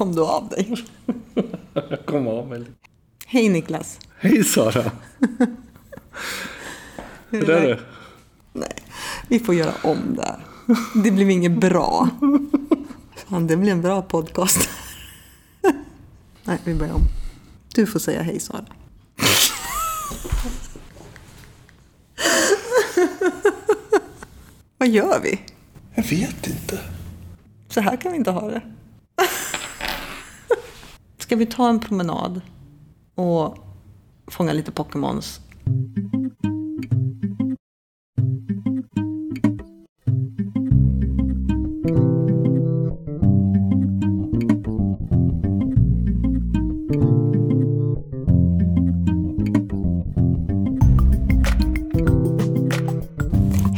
Kom du av dig? Jag kom av mig. Hej Niklas. Hej Sara! Hur Hur är det? Nej, vi får göra om det här. Det blev inget bra. Fan, det blir en bra podcast. Nej, vi börjar om. Du får säga hej Sara. Vad gör vi? Jag vet inte. Så här kan vi inte ha det. Ska vi ta en promenad och fånga lite Pokémons?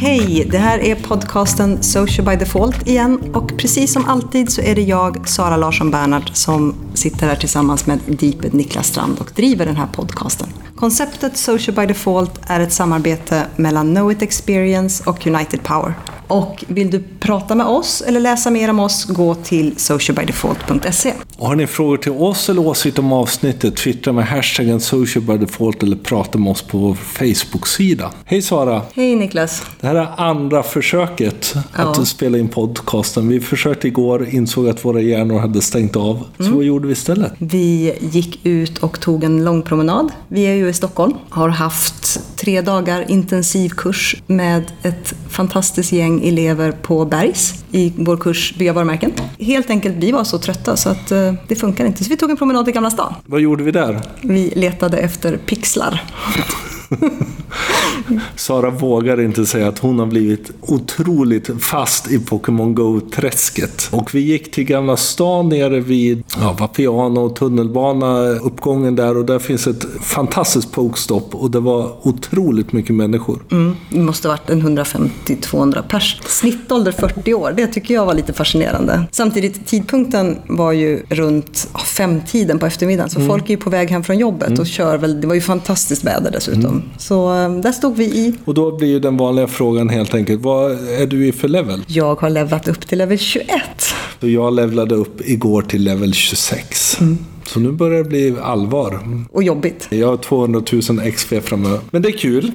Hej! Det här är podcasten Social by Default igen och precis som alltid så är det jag, Sara Larsson Bernhardt, som sitter här tillsammans med Deeped Niklas Strand och driver den här podcasten. Konceptet Social by Default är ett samarbete mellan Know It Experience och United Power. Och vill du prata med oss eller läsa mer om oss, gå till socialbydefault.se. Har ni frågor till oss eller åsikter om avsnittet, twittra med hashtaggen socialbydefault eller prata med oss på vår Facebook-sida. Hej Sara! Hej Niklas! Det här är andra försöket att Ja. spela in podcasten. Vi försökte igår, insåg att våra hjärnor hade stängt av. Så vad gjorde vi istället? Vi gick ut och tog en lång promenad. Vi är ju i Stockholm. Har haft tre dagar intensivkurs med ett fantastiskt gäng elever på Bergs i vår kurs Bygga varumärken. Helt enkelt, vi var så trötta så att eh, det funkar inte. Så vi tog en promenad i Gamla stan. Vad gjorde vi där? Vi letade efter pixlar. Sara vågar inte säga att hon har blivit otroligt fast i Pokémon Go-träsket. Och vi gick till Gamla stan nere vid ja, Vapiano och tunnelbana, uppgången där och där finns ett fantastiskt pokestop och det var otroligt mycket människor. Mm, det måste ha varit en 150-200 pers. Snittålder 40 år, det tycker jag var lite fascinerande. Samtidigt, tidpunkten var ju runt femtiden på eftermiddagen. Så folk är ju på väg hem från jobbet och kör väl, det var ju fantastiskt väder dessutom. Så eh, där stod vi i. Och då blir ju den vanliga frågan helt enkelt, vad är du i för level? Jag har levlat upp till level 21. Så jag levlade upp igår till level 26. Så nu börjar det bli allvar. Och jobbigt. Jag har 200 000 XP framöver. Men det är kul.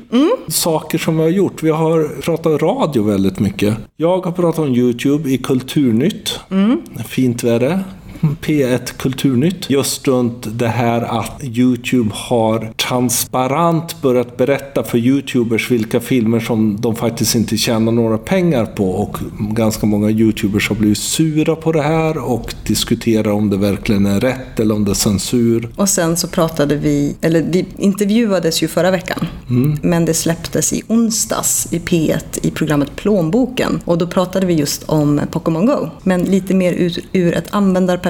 Saker som vi har gjort. Vi har pratat radio väldigt mycket. Jag har pratat om YouTube i Kulturnytt. Fint väder. P1 Kulturnytt. Just runt det här att YouTube har transparent börjat berätta för YouTubers vilka filmer som de faktiskt inte tjänar några pengar på. Och ganska många YouTubers har blivit sura på det här och diskuterar om det verkligen är rätt eller om det är censur. Och sen så pratade vi, eller vi intervjuades ju förra veckan. Men det släpptes i onsdags i P1 i programmet Plånboken. Och då pratade vi just om Pokémon Go. Men lite mer ur, ur ett användarperspektiv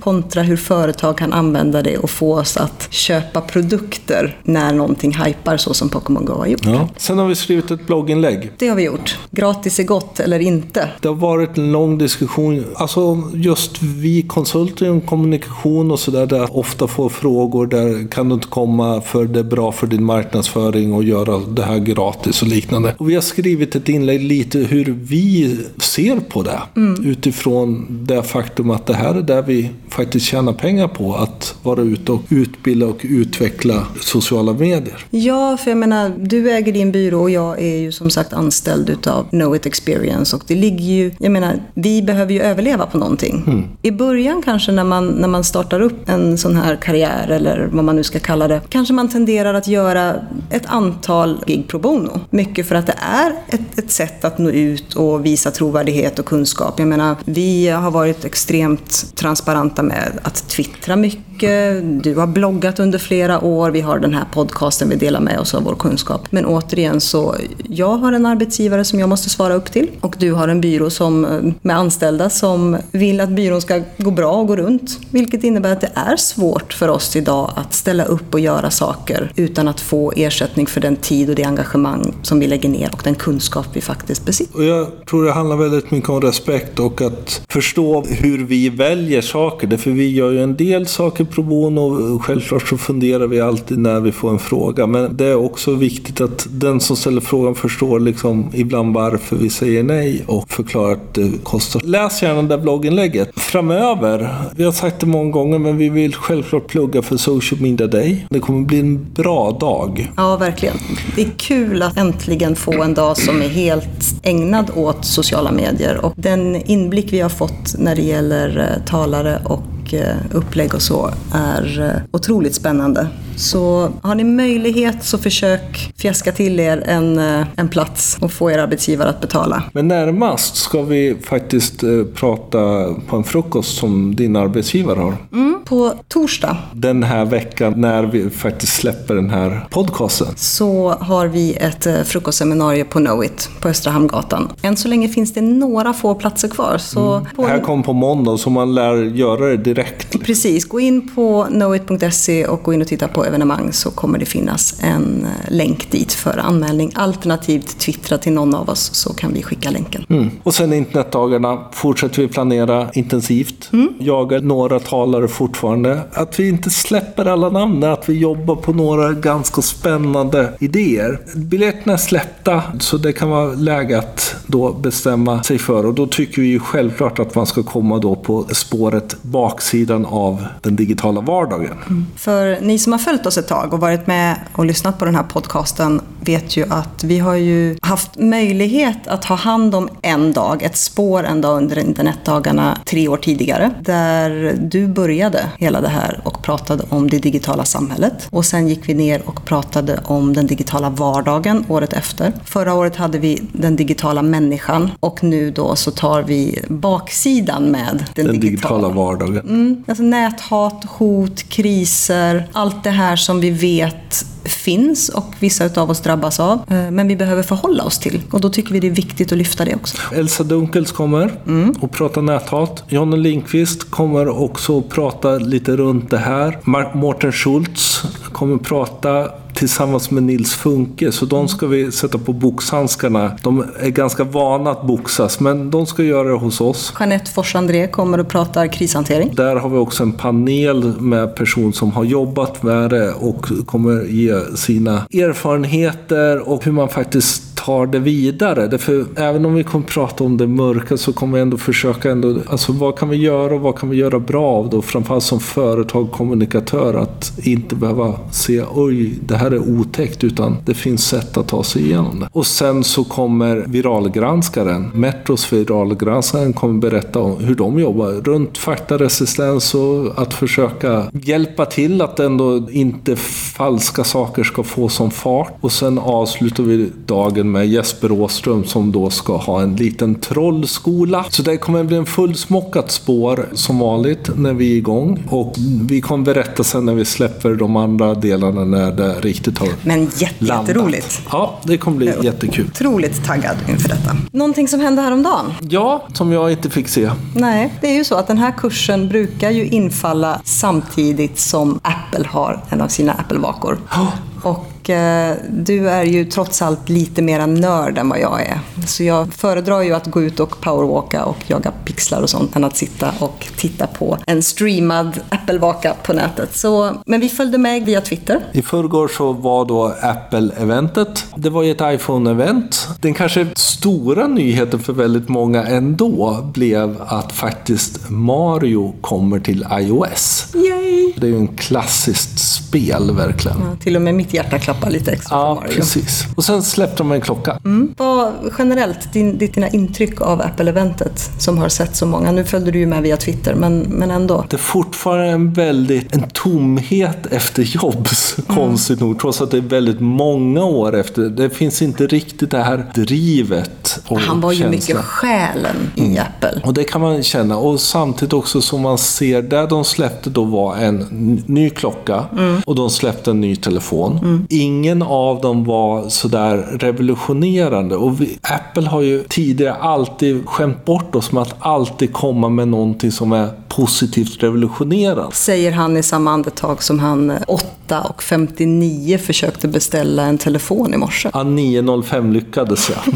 kontra hur företag kan använda det och få oss att köpa produkter när någonting hypar så som Pokémon Go har gjort. Ja. Sen har vi skrivit ett blogginlägg. Det har vi gjort. Gratis är gott eller inte. Det har varit en lång diskussion. Alltså just vi konsulter inom kommunikation och sådär, där ofta får frågor där kan du inte komma för det är bra för din marknadsföring och göra det här gratis och liknande. Och vi har skrivit ett inlägg lite hur vi ser på det. Utifrån det faktum att det här är där vi faktiskt tjänar pengar på. Att vara ute och utbilda och utveckla sociala medier. Ja, för jag menar, du äger din byrå och jag är ju som sagt anställd utav Know It Experience och det ligger ju, jag menar, vi behöver ju överleva på någonting. I början kanske när man, när man startar upp en sån här karriär eller vad man nu ska kalla det, kanske man tenderar att göra ett antal gig pro bono. Mycket för att det är ett, ett sätt att nå ut och visa trovärdighet och kunskap. Jag menar, vi har varit extremt transparenta med att twittra mycket. Du har bloggat under flera år. Vi har den här podcasten vi delar med oss av vår kunskap. Men återigen så, jag har en arbetsgivare som jag måste svara upp till och du har en byrå som, med anställda som vill att byrån ska gå bra och gå runt. Vilket innebär att det är svårt för oss idag att ställa upp och göra saker utan att få ersättning för den tid och det engagemang som vi lägger ner och den kunskap vi faktiskt besitter. Och jag tror det handlar väldigt mycket om respekt och att förstå hur vi väljer väljer saker. Därför vi gör ju en del saker pro bono. och Självklart så funderar vi alltid när vi får en fråga. Men det är också viktigt att den som ställer frågan förstår liksom ibland varför vi säger nej och förklarar att det kostar. Läs gärna det där blogginlägget. Framöver, vi har sagt det många gånger, men vi vill självklart plugga för Social Media Day. Det kommer bli en bra dag. Ja, verkligen. Det är kul att äntligen få en dag som är helt ägnad åt sociala medier. Och den inblick vi har fått när det gäller eh, talare och eh, upplägg och så är eh, otroligt spännande. Så har ni möjlighet så försök fjäska till er en, en plats och få er arbetsgivare att betala. Men närmast ska vi faktiskt prata på en frukost som din arbetsgivare har. Mm, på torsdag. Den här veckan när vi faktiskt släpper den här podcasten. Så har vi ett frukostseminarium på Knowit på Östra Hamngatan. Än så länge finns det några få platser kvar. Så mm. på... Här kommer på måndag så man lär göra det direkt. Precis, gå in på knowit.se och gå in och titta på evenemang så kommer det finnas en eh, länk dit för anmälning. Alternativt twittra till någon av oss så kan vi skicka länken. Mm. Och sen internetdagarna fortsätter vi planera intensivt. Mm. Jagar några talare fortfarande. Att vi inte släpper alla namn, att vi jobbar på några ganska spännande idéer. Biljetterna är släppta så det kan vara läge att då bestämma sig för. Och då tycker vi ju självklart att man ska komma då på spåret baksidan av den digitala vardagen. Mm. För ni som har följt oss ett tag och varit med och lyssnat på den här podcasten vet ju att vi har ju haft möjlighet att ha hand om en dag, ett spår en dag under internetdagarna tre år tidigare. Där du började hela det här och pratade om det digitala samhället. Och sen gick vi ner och pratade om den digitala vardagen året efter. Förra året hade vi den digitala människan och nu då så tar vi baksidan med den, den digitala, digitala vardagen. Mm, alltså näthat, hot, kriser, allt det här som vi vet finns och vissa av oss drabbas av. Eh, men vi behöver förhålla oss till. Och då tycker vi det är viktigt att lyfta det också. Elsa Dunkels kommer mm. och prata näthat. Jonny Lindqvist kommer också prata lite runt det här. Mårten Schultz kommer prata tillsammans med Nils Funke. Så de ska vi sätta på boxhandskarna. De är ganska vana att boxas, men de ska göra det hos oss. Jeanette Fors-André kommer och pratar krishantering. Där har vi också en panel med person som har jobbat med det och kommer ge sina erfarenheter och hur man faktiskt tar det vidare. Därför även om vi kommer prata om det mörka så kommer vi ändå försöka ändå, alltså vad kan vi göra och vad kan vi göra bra av då, Framförallt som företag, kommunikatör, att inte behöva se oj, det här är otäckt, utan det finns sätt att ta sig igenom det. Och sen så kommer viralgranskaren, Metros viralgranskaren kommer berätta om hur de jobbar runt faktaresistens och att försöka hjälpa till att ändå inte falska saker ska få som fart. Och sen avslutar vi dagen med Jesper Åström som då ska ha en liten trollskola. Så det kommer bli en fullsmockat spår som vanligt när vi är igång. Och vi kommer berätta sen när vi släpper de andra delarna när det riktigt har Men jätte, jätteroligt. Ja, det kommer bli jättekul. Otroligt taggad inför detta. Någonting som hände häromdagen? Ja, som jag inte fick se. Nej, det är ju så att den här kursen brukar ju infalla samtidigt som Apple har en av sina Apple-vakor. Oh. Och eh, du är ju trots allt lite mera nörd än vad jag är. Så jag föredrar ju att gå ut och powerwalka och jaga pixlar och sånt än att sitta och titta på en streamad Apple-vaka på nätet. Så, men vi följde med via Twitter. I förrgår så var då Apple-eventet. Det var ju ett iPhone-event. Den kanske stora nyheten för väldigt många ändå blev att faktiskt Mario kommer till iOS. Yay! Det är ju en klassiskt spel verkligen. Ja, till och med mitt hjärta klappar lite extra ja, för Mario. precis. Och sen släppte de en klocka. Mm. Vad generellt, din, dina intryck av Apple-eventet som har sett så många? Nu följde du ju med via Twitter, men, men ändå. Det är fortfarande en väldigt en tomhet efter Jobs, mm. konstigt nog. Trots att det är väldigt många år efter. Det finns inte riktigt det här drivet. Och Han var ju känslan. mycket själen i mm. Apple. Och det kan man känna. Och samtidigt också som man ser, där de släppte då var en ny klocka. Mm. Och de släppte en ny telefon. Mm. Ingen av dem var sådär revolutionerande. Och vi, Apple har ju tidigare alltid skämt bort oss med att alltid komma med någonting som är positivt revolutionerande. Säger han i samma andetag som han 8 och 59 försökte beställa en telefon i morse. Ja, 9.05 lyckades jag.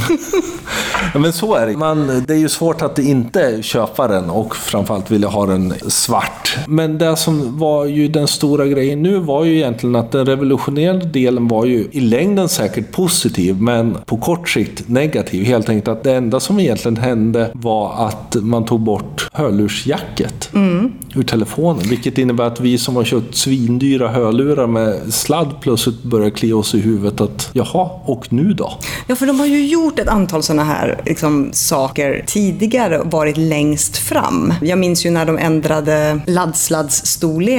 Ja, men så är det. Man, det är ju svårt att inte köpa den och framförallt vilja ha den svart. Men det som var ju den stora grejen nu var ju egentligen att den revolutionerande delen var ju i längden säkert positiv, men på kort sikt negativ. Helt enkelt att det enda som egentligen hände var att man tog bort hörlursjacket mm. ur telefonen. Vilket innebär att vi som har köpt svindyra hörlurar med sladd plötsligt börjar klia oss i huvudet att jaha, och nu då? Ja, för de har ju gjort ett antal sådana här liksom, saker tidigare och varit längst fram. Jag minns ju när de ändrade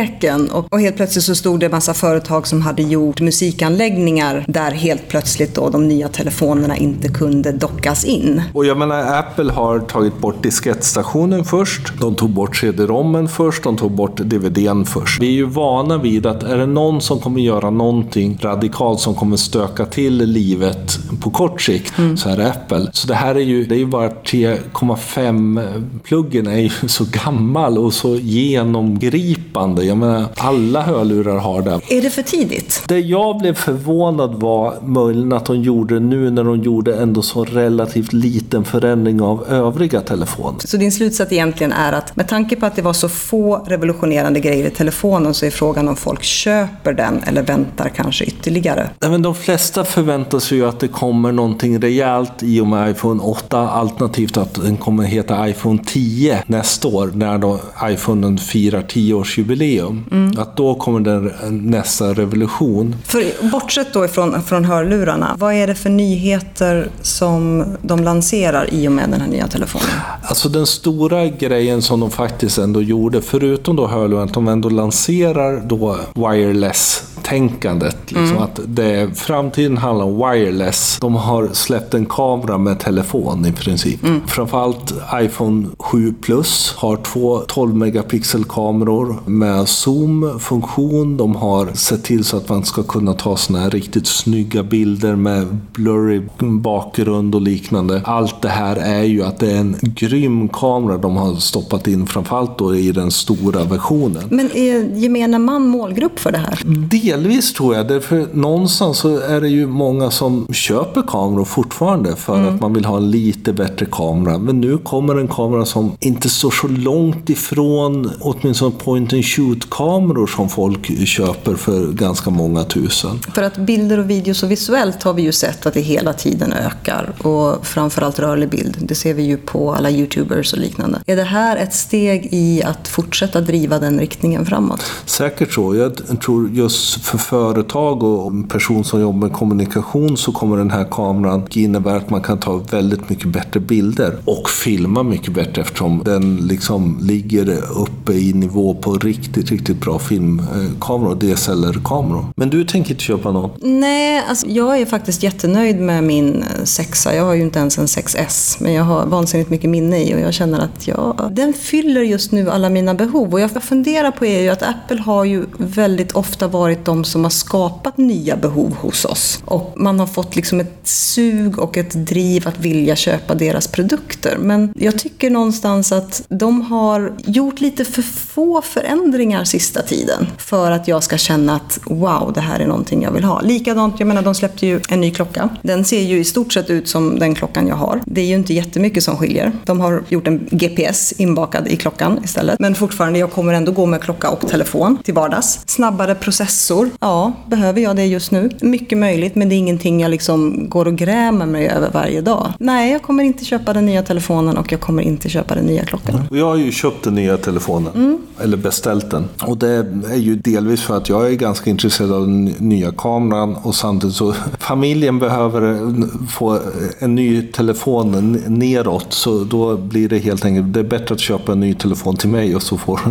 laddsladdstorleken och, och helt plötsligt så stod det en massa företag som hade gjort musikanläggningar där helt plötsligt då de nya telefonerna inte kunde dockas in. Och jag menar, Apple har tagit bort diskettstationen först. De tog bort CD-rommen först. De tog bort DVDn först. Vi är ju vana vid att är det någon som kommer göra någonting radikalt som kommer stöka till livet på kort sikt mm. så är det Apple. Så det här är ju, det är ju bara 3,5-pluggen är ju så gammal och så genomgripande. Jag menar, alla hörlurar har det. Är det för tidigt? Det jag blev förvånad var möjligen att de gjorde nu när de gjorde ändå så relativt liten förändring av övriga telefoner. Så din slutsats egentligen är att med tanke på att det var så få revolutionerande grejer i telefonen så är frågan om folk köper den eller väntar kanske ytterligare? Nej, men de flesta förväntar sig ju att det kommer någonting rejält i och med iPhone 8 alternativt att den kommer heta iPhone 10 nästa år när då iPhonen firar 10-årsjubileum. Mm. Att då kommer den nästa revolution. För, bortsett då ifrån från hörlurarna, vad är det för nyheter som de lanserar i och med den här nya telefonen? Alltså den stora grejen som de faktiskt ändå gjorde, förutom då hörlurarna, att de ändå lanserar då wireless tänkandet. Liksom, mm. att det, framtiden handlar om wireless. De har släppt en kamera med telefon i princip. Mm. Framförallt iPhone 7 Plus har två 12 megapixel kameror med zoom-funktion. De har sett till så att man ska kunna ta såna här riktigt snygga bilder med blurry bakgrund och liknande. Allt det här är ju att det är en grym kamera de har stoppat in framförallt då i den stora versionen. Men är gemene man målgrupp för det här? Delvis tror jag, därför någonstans så är det ju många som köper kameror fortfarande för mm. att man vill ha en lite bättre kamera. Men nu kommer en kamera som inte står så långt ifrån åtminstone point and shoot-kameror som folk köper för ganska många tusen. För att bilder och videos och visuellt har vi ju sett att det hela tiden ökar och framförallt rörlig bild. Det ser vi ju på alla YouTubers och liknande. Är det här ett steg i att fortsätta driva den riktningen framåt? Säkert så. Jag tror just för företag och en person som jobbar med kommunikation så kommer den här kameran innebära att man kan ta väldigt mycket bättre bilder och filma mycket bättre eftersom den liksom ligger uppe i nivå på riktigt, riktigt bra filmkameror, DSLR-kameror. Men du tänker inte köpa någon? Nej, alltså jag är faktiskt jättenöjd med min eh, sexa. Jag har ju inte ens en 6S, men jag har vansinnigt mycket minne i och jag känner att jag, den fyller just nu alla mina behov. Och jag funderar på är ju att Apple har ju väldigt ofta varit de som har skapat nya behov hos oss. Och man har fått liksom ett sug och ett driv att vilja köpa deras produkter. Men jag tycker någonstans att de har gjort lite för få förändringar sista tiden för att jag ska känna att wow, det här är någonting jag vill ha. Likadant, jag menar de släppte ju en ny klocka. Den ser ju i stort sett ut som den klockan jag har. Det är ju inte jättemycket som skiljer. De har gjort en GPS inbakad i klockan istället. Men fortfarande, jag kommer ändå gå med klocka och telefon till vardags. Snabbare processor. Ja, behöver jag det just nu? Mycket möjligt, men det är ingenting jag liksom går och grämer mig över varje dag. Nej, jag kommer inte köpa den nya telefonen och jag kommer inte köpa den nya klockan. Jag har ju köpt den nya telefonen. Mm. Eller beställt den. Och det är ju delvis för att jag är ganska intresserad av den nya kameran och samtidigt så familjen behöver få en ny telefon neråt. Så då blir det helt enkelt, det är bättre att köpa en ny telefon till mig och så får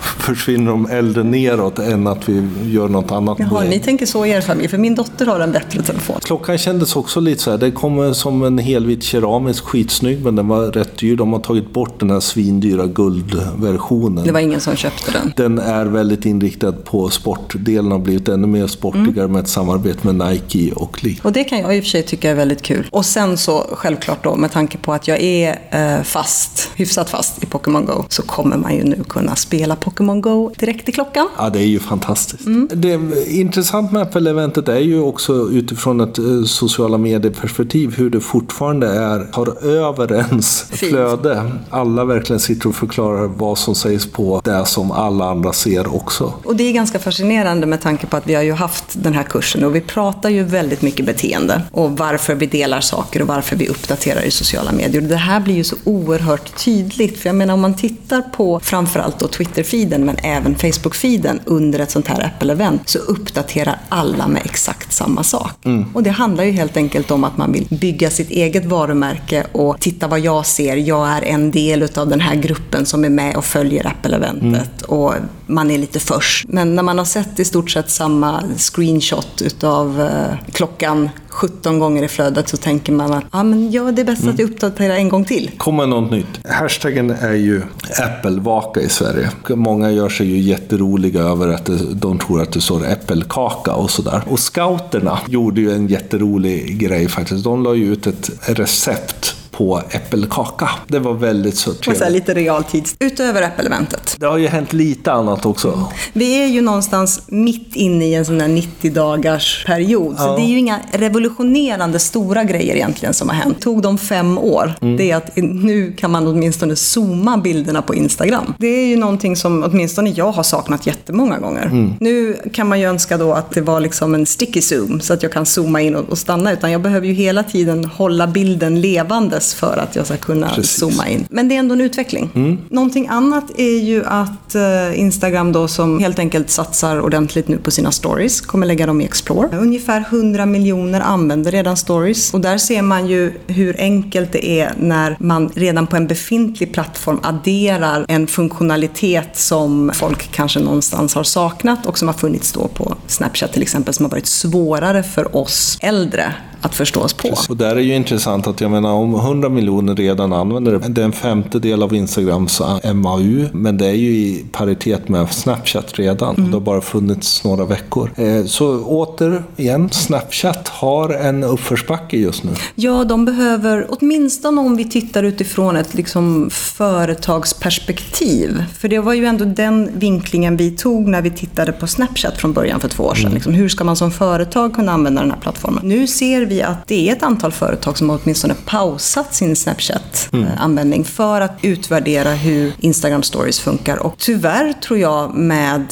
försvinner de äldre neråt än att vi gör något annat. Jaha, ni tänker så i er familj, för min dotter har en bättre telefon. Klockan kändes också lite så här, det kommer som en helvit keramisk skitsnygg men den var rätt dyr. De har tagit bort den här svindyra guldversionen. Det var ingen som köpte den? Den är väldigt inriktad på sportdelen har blivit ännu mer sportigare mm. med ett samarbete med Nike och Lee. Och det kan jag i och för sig tycka är väldigt kul. Och sen så självklart då med tanke på att jag är eh, fast, hyfsat fast i Pokémon Go så kommer man ju nu kunna spela Pokémon Go direkt i klockan. Ja, det är ju fantastiskt. Mm. Mm. Det intressant med Apple-eventet är ju också utifrån ett eh, sociala medier-perspektiv hur det fortfarande är, tar över ens Fint. flöde. Alla verkligen sitter och förklarar vad som sägs på det som alla andra ser också. Och det är ganska fascinerande med tanke på att vi har ju haft den här kursen och vi pratar ju väldigt mycket beteende och varför vi delar saker och varför vi uppdaterar i sociala medier. Det här blir ju så oerhört tydligt. För jag menar om man tittar på framförallt då Twitter-feeden men även Facebook-feeden under ett sånt här Apple-event så uppdaterar alla med exakt samma sak. Mm. Och det handlar ju helt enkelt om att man vill bygga sitt eget varumärke och titta vad jag ser. Jag är en del av den här gruppen som är med och följer Apple-eventet. Mm. Och man är lite först. Men när man har sett i stort sett samma screenshot utav eh, klockan 17 gånger i flödet så tänker man att ja, men ja, det är bäst mm. att jag uppdaterar en gång till. Kommer något nytt. Hashtaggen är ju Apple-vaka i Sverige. Många gör sig ju jätteroliga över att de tror att det står äppelkaka och sådär. Och scouterna gjorde ju en jätterolig grej faktiskt. De la ju ut ett recept på äppelkaka. Det var väldigt så trevligt. Och så lite realtid. Utöver äppeleventet. Det har ju hänt lite annat också. Mm. Vi är ju någonstans mitt inne i en sån där 90 dagars period. Så ja. det är ju inga revolutionerande stora grejer egentligen som har hänt. Tog de fem år. Mm. Det är att nu kan man åtminstone zooma bilderna på Instagram. Det är ju någonting som åtminstone jag har saknat jättemånga gånger. Mm. Nu kan man ju önska då att det var liksom en sticky zoom så att jag kan zooma in och stanna. Utan jag behöver ju hela tiden hålla bilden levande krävs för att jag ska kunna Precis. zooma in. Men det är ändå en utveckling. Mm. Någonting annat är ju att eh, Instagram då som helt enkelt satsar ordentligt nu på sina stories, kommer lägga dem i Explore. Ungefär 100 miljoner använder redan stories och där ser man ju hur enkelt det är när man redan på en befintlig plattform adderar en funktionalitet som folk kanske någonstans har saknat och som har funnits då på Snapchat till exempel som har varit svårare för oss äldre att förstås på. Och där är ju intressant att jag menar om 100 miljoner redan använder det, det är en femtedel av Instagrams MAU, men det är ju i paritet med Snapchat redan. Mm. Det har bara funnits några veckor. Eh, så återigen, Snapchat har en uppförsbacke just nu. Ja, de behöver, åtminstone om vi tittar utifrån ett liksom företagsperspektiv, för det var ju ändå den vinklingen vi tog när vi tittade på Snapchat från början för två år sedan. Mm. Liksom, hur ska man som företag kunna använda den här plattformen? Nu ser vi vi att det är ett antal företag som har åtminstone pausat sin Snapchat-användning mm. för att utvärdera hur Instagram stories funkar. Och tyvärr tror jag med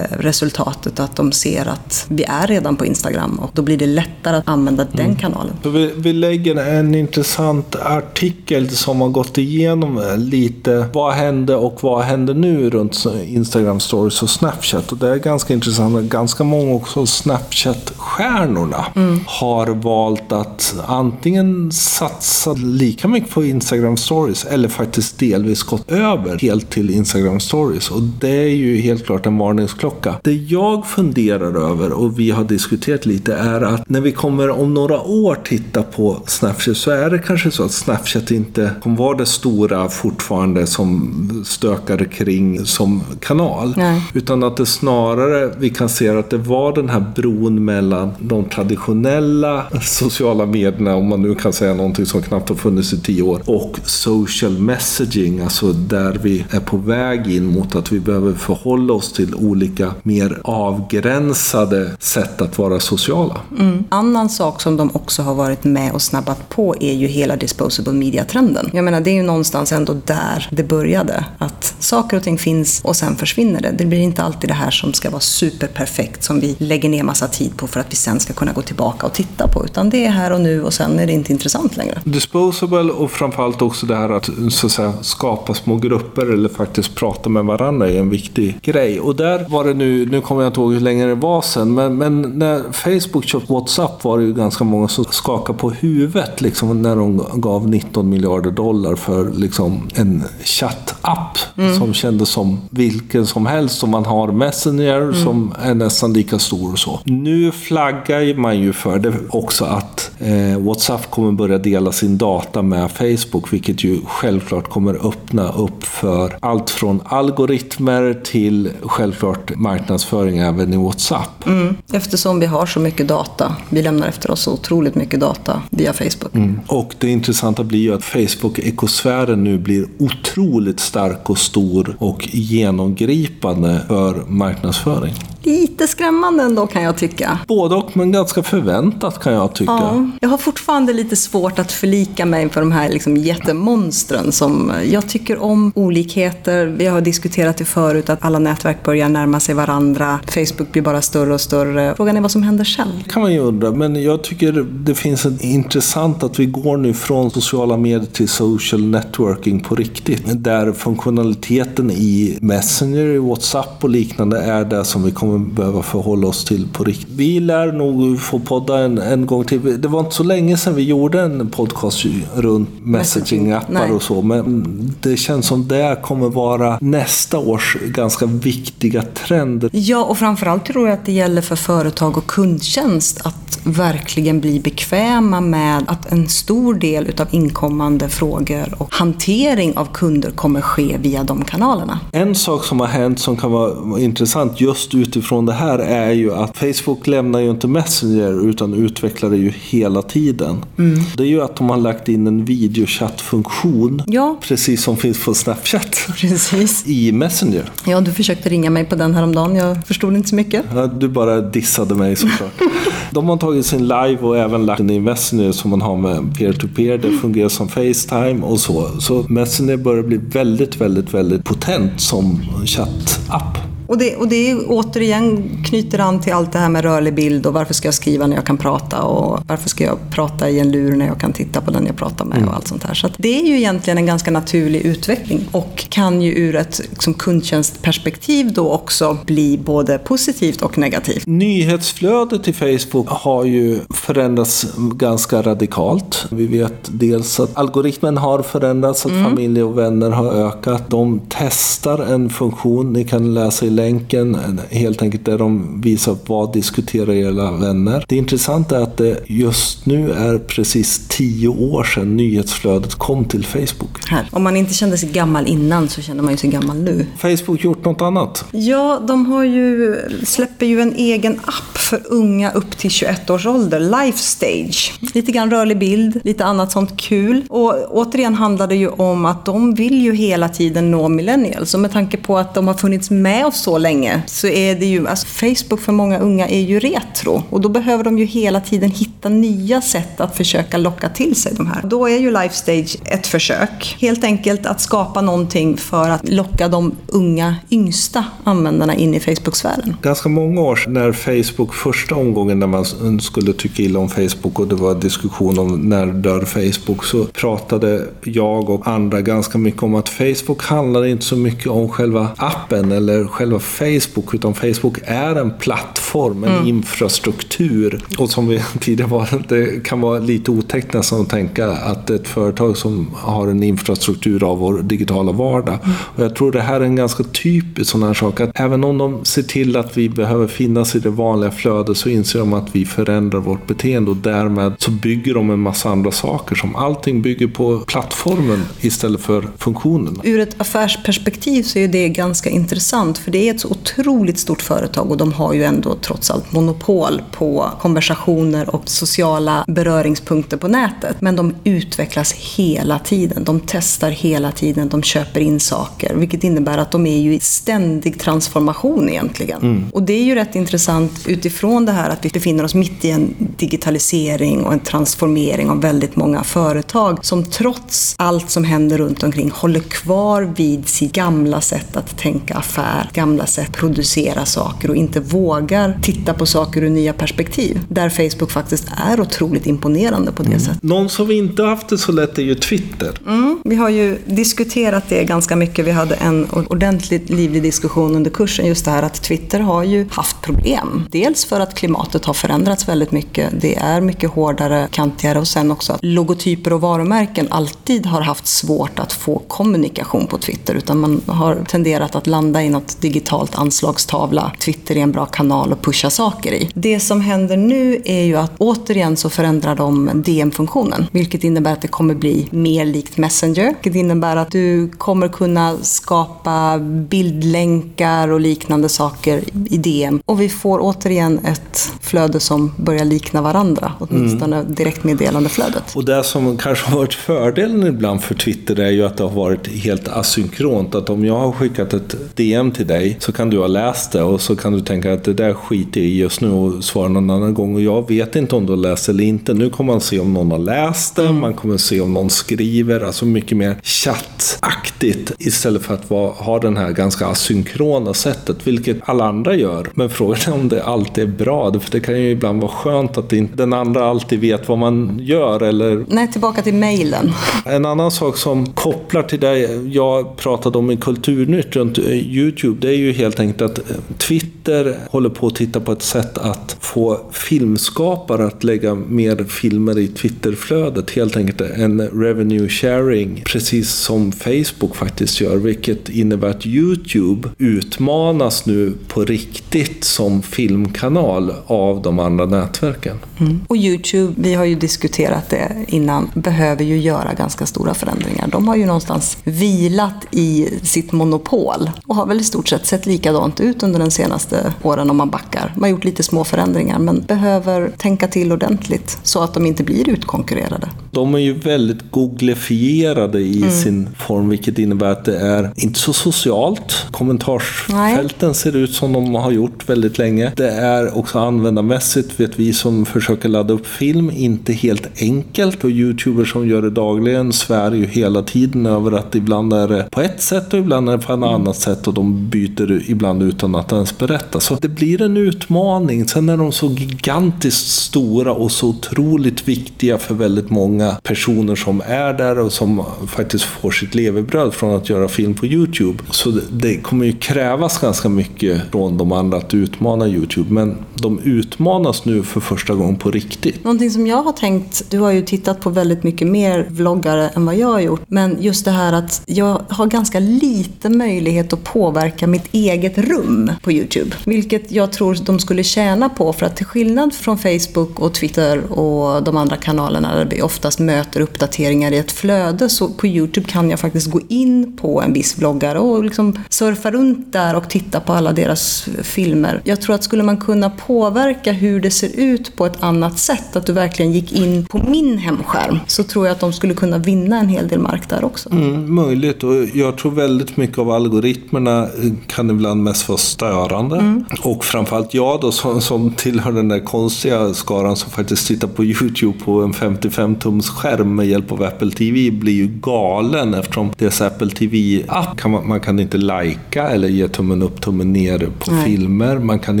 resultatet att de ser att vi är redan på Instagram och då blir det lättare att använda mm. den kanalen. Vi, vi lägger en intressant artikel som har gått igenom lite vad hände och vad händer nu runt Instagram stories och Snapchat. Och det är ganska intressant. Ganska många också Snapchat-stjärnorna mm. har varit valt att antingen satsa lika mycket på Instagram stories eller faktiskt delvis gått över helt till Instagram stories. Och det är ju helt klart en varningsklocka. Det jag funderar över och vi har diskuterat lite är att när vi kommer om några år titta på Snapchat så är det kanske så att Snapchat inte kommer vara det stora fortfarande som stökar kring som kanal. Nej. Utan att det snarare vi kan se att det var den här bron mellan de traditionella sociala medierna, om man nu kan säga någonting som knappt har funnits i tio år, och social messaging, alltså där vi är på väg in mot att vi behöver förhålla oss till olika mer avgränsade sätt att vara sociala. Mm. Annan sak som de också har varit med och snabbat på är ju hela disposable media-trenden. Jag menar, det är ju någonstans ändå där det började. Att saker och ting finns och sen försvinner det. Det blir inte alltid det här som ska vara superperfekt som vi lägger ner massa tid på för att vi sen ska kunna gå tillbaka och titta på. Utan det är här och nu och sen är det inte intressant längre. Disposable och framförallt också det här att, så att säga, skapa små grupper eller faktiskt prata med varandra är en viktig grej. Och där var det nu, nu kommer jag inte ihåg hur länge det var sen, men, men när Facebook köpte WhatsApp var det ju ganska många som skakade på huvudet liksom, när de gav 19 miljarder dollar för liksom, en chattapp mm. som kändes som vilken som helst som man har Messenger mm. som är nästan lika stor och så. Nu flaggar man ju för det också att eh, WhatsApp kommer börja dela sin data med Facebook, vilket ju självklart kommer öppna upp för allt från algoritmer till självklart marknadsföring även i WhatsApp. Mm, eftersom vi har så mycket data. Vi lämnar efter oss så otroligt mycket data via Facebook. Mm. Och det intressanta blir ju att Facebook-ekosfären nu blir otroligt stark och stor och genomgripande för marknadsföring. Lite skrämmande ändå kan jag tycka. Både och, men ganska förväntat kan jag tycka. Ja, jag har fortfarande lite svårt att förlika mig för de här liksom jättemonstren som jag tycker om olikheter. Vi har diskuterat det förut att alla nätverk börjar närma sig varandra. Facebook blir bara större och större. Frågan är vad som händer sen. kan man ju undra, men jag tycker det finns en intressant att vi går nu från sociala medier till social networking på riktigt. Där funktionaliteten i Messenger, i WhatsApp och liknande är det som vi kommer behöva förhålla oss till på riktigt. Vi lär nog få podda en, en gång till. Det var inte så länge sedan vi gjorde en podcast runt messaging-appar och så. Men det känns som det kommer vara nästa års ganska viktiga trend. Ja, och framförallt tror jag att det gäller för företag och kundtjänst att verkligen bli bekväma med att en stor del utav inkommande frågor och hantering av kunder kommer ske via de kanalerna. En sak som har hänt som kan vara intressant just utifrån det här är ju att Facebook lämnar ju inte Messenger utan utvecklar det ju hela tiden. Mm. Det är ju att de har lagt in en videochattfunktion. Ja. Precis som finns på Snapchat. Precis. I Messenger. Ja, du försökte ringa mig på den häromdagen. Jag förstod inte så mycket. Ja, du bara dissade mig såklart. de har tagit sin live och även lagt den i Messenger som man har med peer-to-peer. Det fungerar som Facetime och så. Så Messenger börjar bli väldigt, väldigt, väldigt potent som chattapp. Och det, och det återigen knyter an till allt det här med rörlig bild och varför ska jag skriva när jag kan prata och varför ska jag prata i en lur när jag kan titta på den jag pratar med mm. och allt sånt här. Så det är ju egentligen en ganska naturlig utveckling och kan ju ur ett liksom, kundtjänstperspektiv då också bli både positivt och negativt. Nyhetsflödet i Facebook har ju förändrats ganska radikalt. Vi vet dels att algoritmen har förändrats, att mm. familj och vänner har ökat. De testar en funktion, ni kan läsa i länken helt enkelt där de visar vad diskuterar era vänner. Det intressanta är att det just nu är precis tio år sedan nyhetsflödet kom till Facebook. Här. Om man inte kände sig gammal innan så känner man ju sig gammal nu. Facebook gjort något annat? Ja, de har ju, släpper ju en egen app för unga upp till 21 års ålder, Life Stage. Lite grann rörlig bild, lite annat sånt kul. Och återigen handlar det ju om att de vill ju hela tiden nå millennials. Och med tanke på att de har funnits med oss så länge så är det ju, alltså Facebook för många unga är ju retro och då behöver de ju hela tiden hitta nya sätt att försöka locka till sig de här. Då är ju Lifestage ett försök, helt enkelt att skapa någonting för att locka de unga, yngsta användarna in i Facebook-sfären. Ganska många år när Facebook, första omgången när man skulle tycka illa om Facebook och det var diskussion om när dör Facebook så pratade jag och andra ganska mycket om att Facebook handlar inte så mycket om själva appen eller själva Facebook, utan Facebook är en plattform, en mm. infrastruktur. Och som vi tidigare var, det kan vara lite otäckt nästan att tänka att ett företag som har en infrastruktur av vår digitala vardag. Mm. Och jag tror det här är en ganska typisk sån här sak, att även om de ser till att vi behöver finnas i det vanliga flödet så inser de att vi förändrar vårt beteende och därmed så bygger de en massa andra saker som allting bygger på plattformen istället för funktionen. Ur ett affärsperspektiv så är det ganska intressant för det är ett så otroligt stort företag och de har ju ändå trots allt monopol på konversationer och sociala beröringspunkter på nätet. Men de utvecklas hela tiden. De testar hela tiden, de köper in saker. Vilket innebär att de är ju i ständig transformation egentligen. Mm. Och det är ju rätt intressant utifrån det här att vi befinner oss mitt i en digitalisering och en transformering av väldigt många företag som trots allt som händer runt omkring håller kvar vid sitt gamla sätt att tänka affär, gamla sätt producera saker och inte vågar titta på saker ur nya perspektiv. Där Facebook faktiskt är otroligt imponerande på det mm. sättet. Någon som inte haft det så lätt är ju Twitter. Mm, vi har ju diskuterat det ganska mycket. Vi hade en ordentligt livlig diskussion under kursen just det här att Twitter har ju haft problem. Dels för att klimatet har förändrats väldigt mycket. Det är mycket hårdare, kantigare och sen också att logotyper och varumärken alltid har haft svårt att få kommunikation på Twitter utan man har tenderat att landa i något digitalt anslagstavla. Twitter är en bra kanal att pusha saker i. Det som händer nu är ju att återigen så förändrar de DM-funktionen. Vilket innebär att det kommer bli mer likt Messenger. Vilket innebär att du kommer kunna skapa bildlänkar och liknande saker i DM. Och vi får återigen ett flöde som börjar likna varandra. Åtminstone mm. direktmeddelandeflödet. Och det som kanske har varit fördelen ibland för Twitter är ju att det har varit helt asynkront. Att om jag har skickat ett DM till dig så kan du ha läst det och så kan du tänka att det där skiter jag i just nu och svara någon annan gång. Och jag vet inte om du har läst eller inte. Nu kommer man se om någon har läst det, mm. man kommer se om någon skriver. Alltså mycket mer chattaktigt istället för att vara, ha den här ganska asynkrona sättet, vilket alla andra gör. Men frågan är om det alltid är bra, för det kan ju ibland vara skönt att inte den andra alltid vet vad man gör. Eller... Nej, tillbaka till mejlen. En annan sak som kopplar till det jag pratade om i Kulturnytt runt eh, YouTube, det är ju helt enkelt att eh, Twitter håller på att titta på ett sätt att få filmskapare att lägga mer filmer i Twitterflödet. Helt enkelt en revenue sharing, precis som Facebook faktiskt gör, vilket innebär att YouTube utmanas nu på riktigt som filmkanal av av de andra nätverken. Mm. Och YouTube, vi har ju diskuterat det innan, behöver ju göra ganska stora förändringar. De har ju någonstans vilat i sitt monopol och har väl i stort sett sett likadant ut under de senaste åren om man backar. De har gjort lite små förändringar men behöver tänka till ordentligt så att de inte blir utkonkurrerade. De är ju väldigt googlifierade i mm. sin form vilket innebär att det är inte så socialt. Kommentarsfälten Nej. ser ut som de har gjort väldigt länge. Det är också användarmässigt, vet vi som försöker ladda upp film, inte helt enkelt. Och youtubers som gör det dagligen svär ju hela tiden över att ibland är det på ett sätt och ibland är det på ett mm. annat sätt och de byter ibland utan att ens berätta. Så det blir en utmaning. Sen är de så gigantiskt stora och så otroligt viktiga för väldigt många personer som är där och som faktiskt får sitt levebröd från att göra film på Youtube. Så det kommer ju krävas ganska mycket från de andra att utmana Youtube. Men de utmanas nu för första gången på riktigt. Någonting som jag har tänkt, du har ju tittat på väldigt mycket mer vloggare än vad jag har gjort. Men just det här att jag har ganska lite möjlighet att påverka mitt eget rum på Youtube. Vilket jag tror de skulle tjäna på för att till skillnad från Facebook och Twitter och de andra kanalerna där vi oftast möter uppdateringar i ett flöde så på Youtube kan jag faktiskt gå in på en viss vloggare och liksom surfa runt där och titta på alla deras filmer. Jag tror att skulle man kunna påverka hur det ser ut på ett annat sätt, att du verkligen gick in på min hemskärm, så tror jag att de skulle kunna vinna en hel del mark där också. Mm, möjligt och jag tror väldigt mycket av algoritmerna kan ibland mest vara störande. Mm. Och framförallt jag då som, som tillhör den där konstiga skaran som faktiskt tittar på YouTube på en 55-tums skärm med hjälp av Apple TV blir ju galen eftersom deras Apple TV-app kan man, man, kan inte lajka eller ge tummen upp, tummen ner på Nej. filmer. Man kan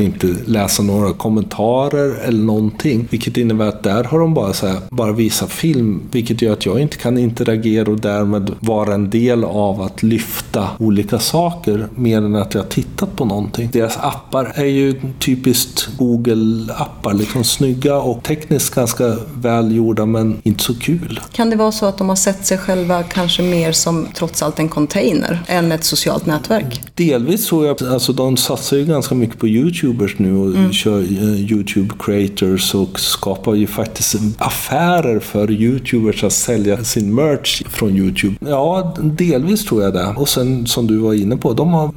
inte läsa några kommentarer eller någonting. Vilket innebär att där har de bara, så här, bara visat film, vilket gör att jag inte kan interagera och därmed vara en del av att lyfta olika saker mer än att jag tittat på någonting. Deras appar är ju typiskt Google-appar, liksom snygga och tekniskt ganska välgjorda men inte så kul. Kan det vara så att de har sett sig själva kanske mer som trots allt en container än ett socialt nätverk? Delvis tror jag, alltså de satsar ju ganska mycket på YouTubers nu och mm. kör uh, YouTube creators och skapar ju faktiskt affärer för YouTubers att sälja sin merch från YouTube. Ja, delvis tror jag det. Och sen som du var inne på, de har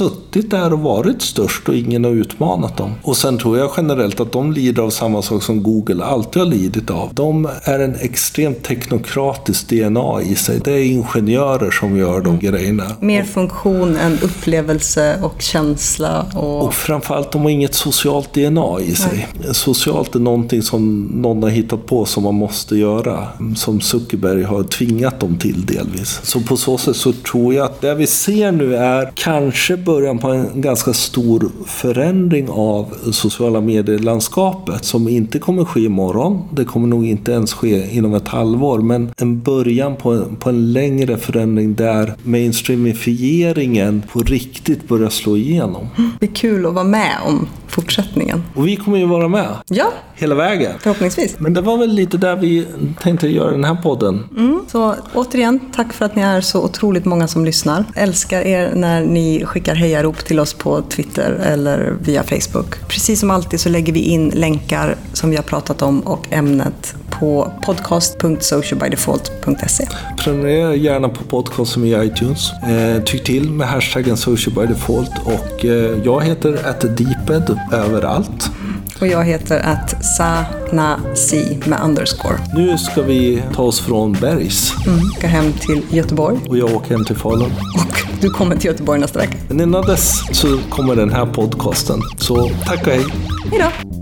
suttit där och varit störst och ingen har utmanat dem. Och sen tror jag generellt att de lider av samma sak som Google alltid har lidit av. De är en extremt teknokratisk DNA i sig. Det är ingenjörer som gör de mm. grejerna. Mer funktion än upplevelse och känsla. Och, och framförallt, de har inget socialt DNA i sig. Nej. Socialt är någonting som någon har hittat på som man måste göra. Som Zuckerberg har tvingat dem till delvis. Så på så sätt så tror jag att det vi ser nu är kanske början på en ganska stor förändring av sociala medielandskapet som inte kommer ske imorgon. Det kommer nog inte ens ske inom ett halvår, men en början på en, på en längre förändring där mainstreamifieringen på riktigt börjar slå igenom. Det är kul att vara med om fortsättningen. Och vi kommer ju vara med. Ja. Hela vägen. Förhoppningsvis. Men det var väl lite där vi tänkte göra den här podden. Mm. Så återigen, tack för att ni är så otroligt många som lyssnar. Älskar er när ni skickar hejarop till oss på Twitter eller via Facebook. Precis som alltid så lägger vi in länkar som vi har pratat om och ämnet på podcast.socialbydefault.se. Prenumerera gärna på podcasten i iTunes. Eh, tyck till med hashtaggen socialbydefault och eh, jag heter atdeeped överallt. Och jag heter att Sanasi med underscore. Nu ska vi ta oss från Bergs. Mm. Ska hem till Göteborg. Och jag åker hem till Falun. Och du kommer till Göteborg nästa vecka. Men innan dess så kommer den här podcasten. Så tack och hej. Hej då!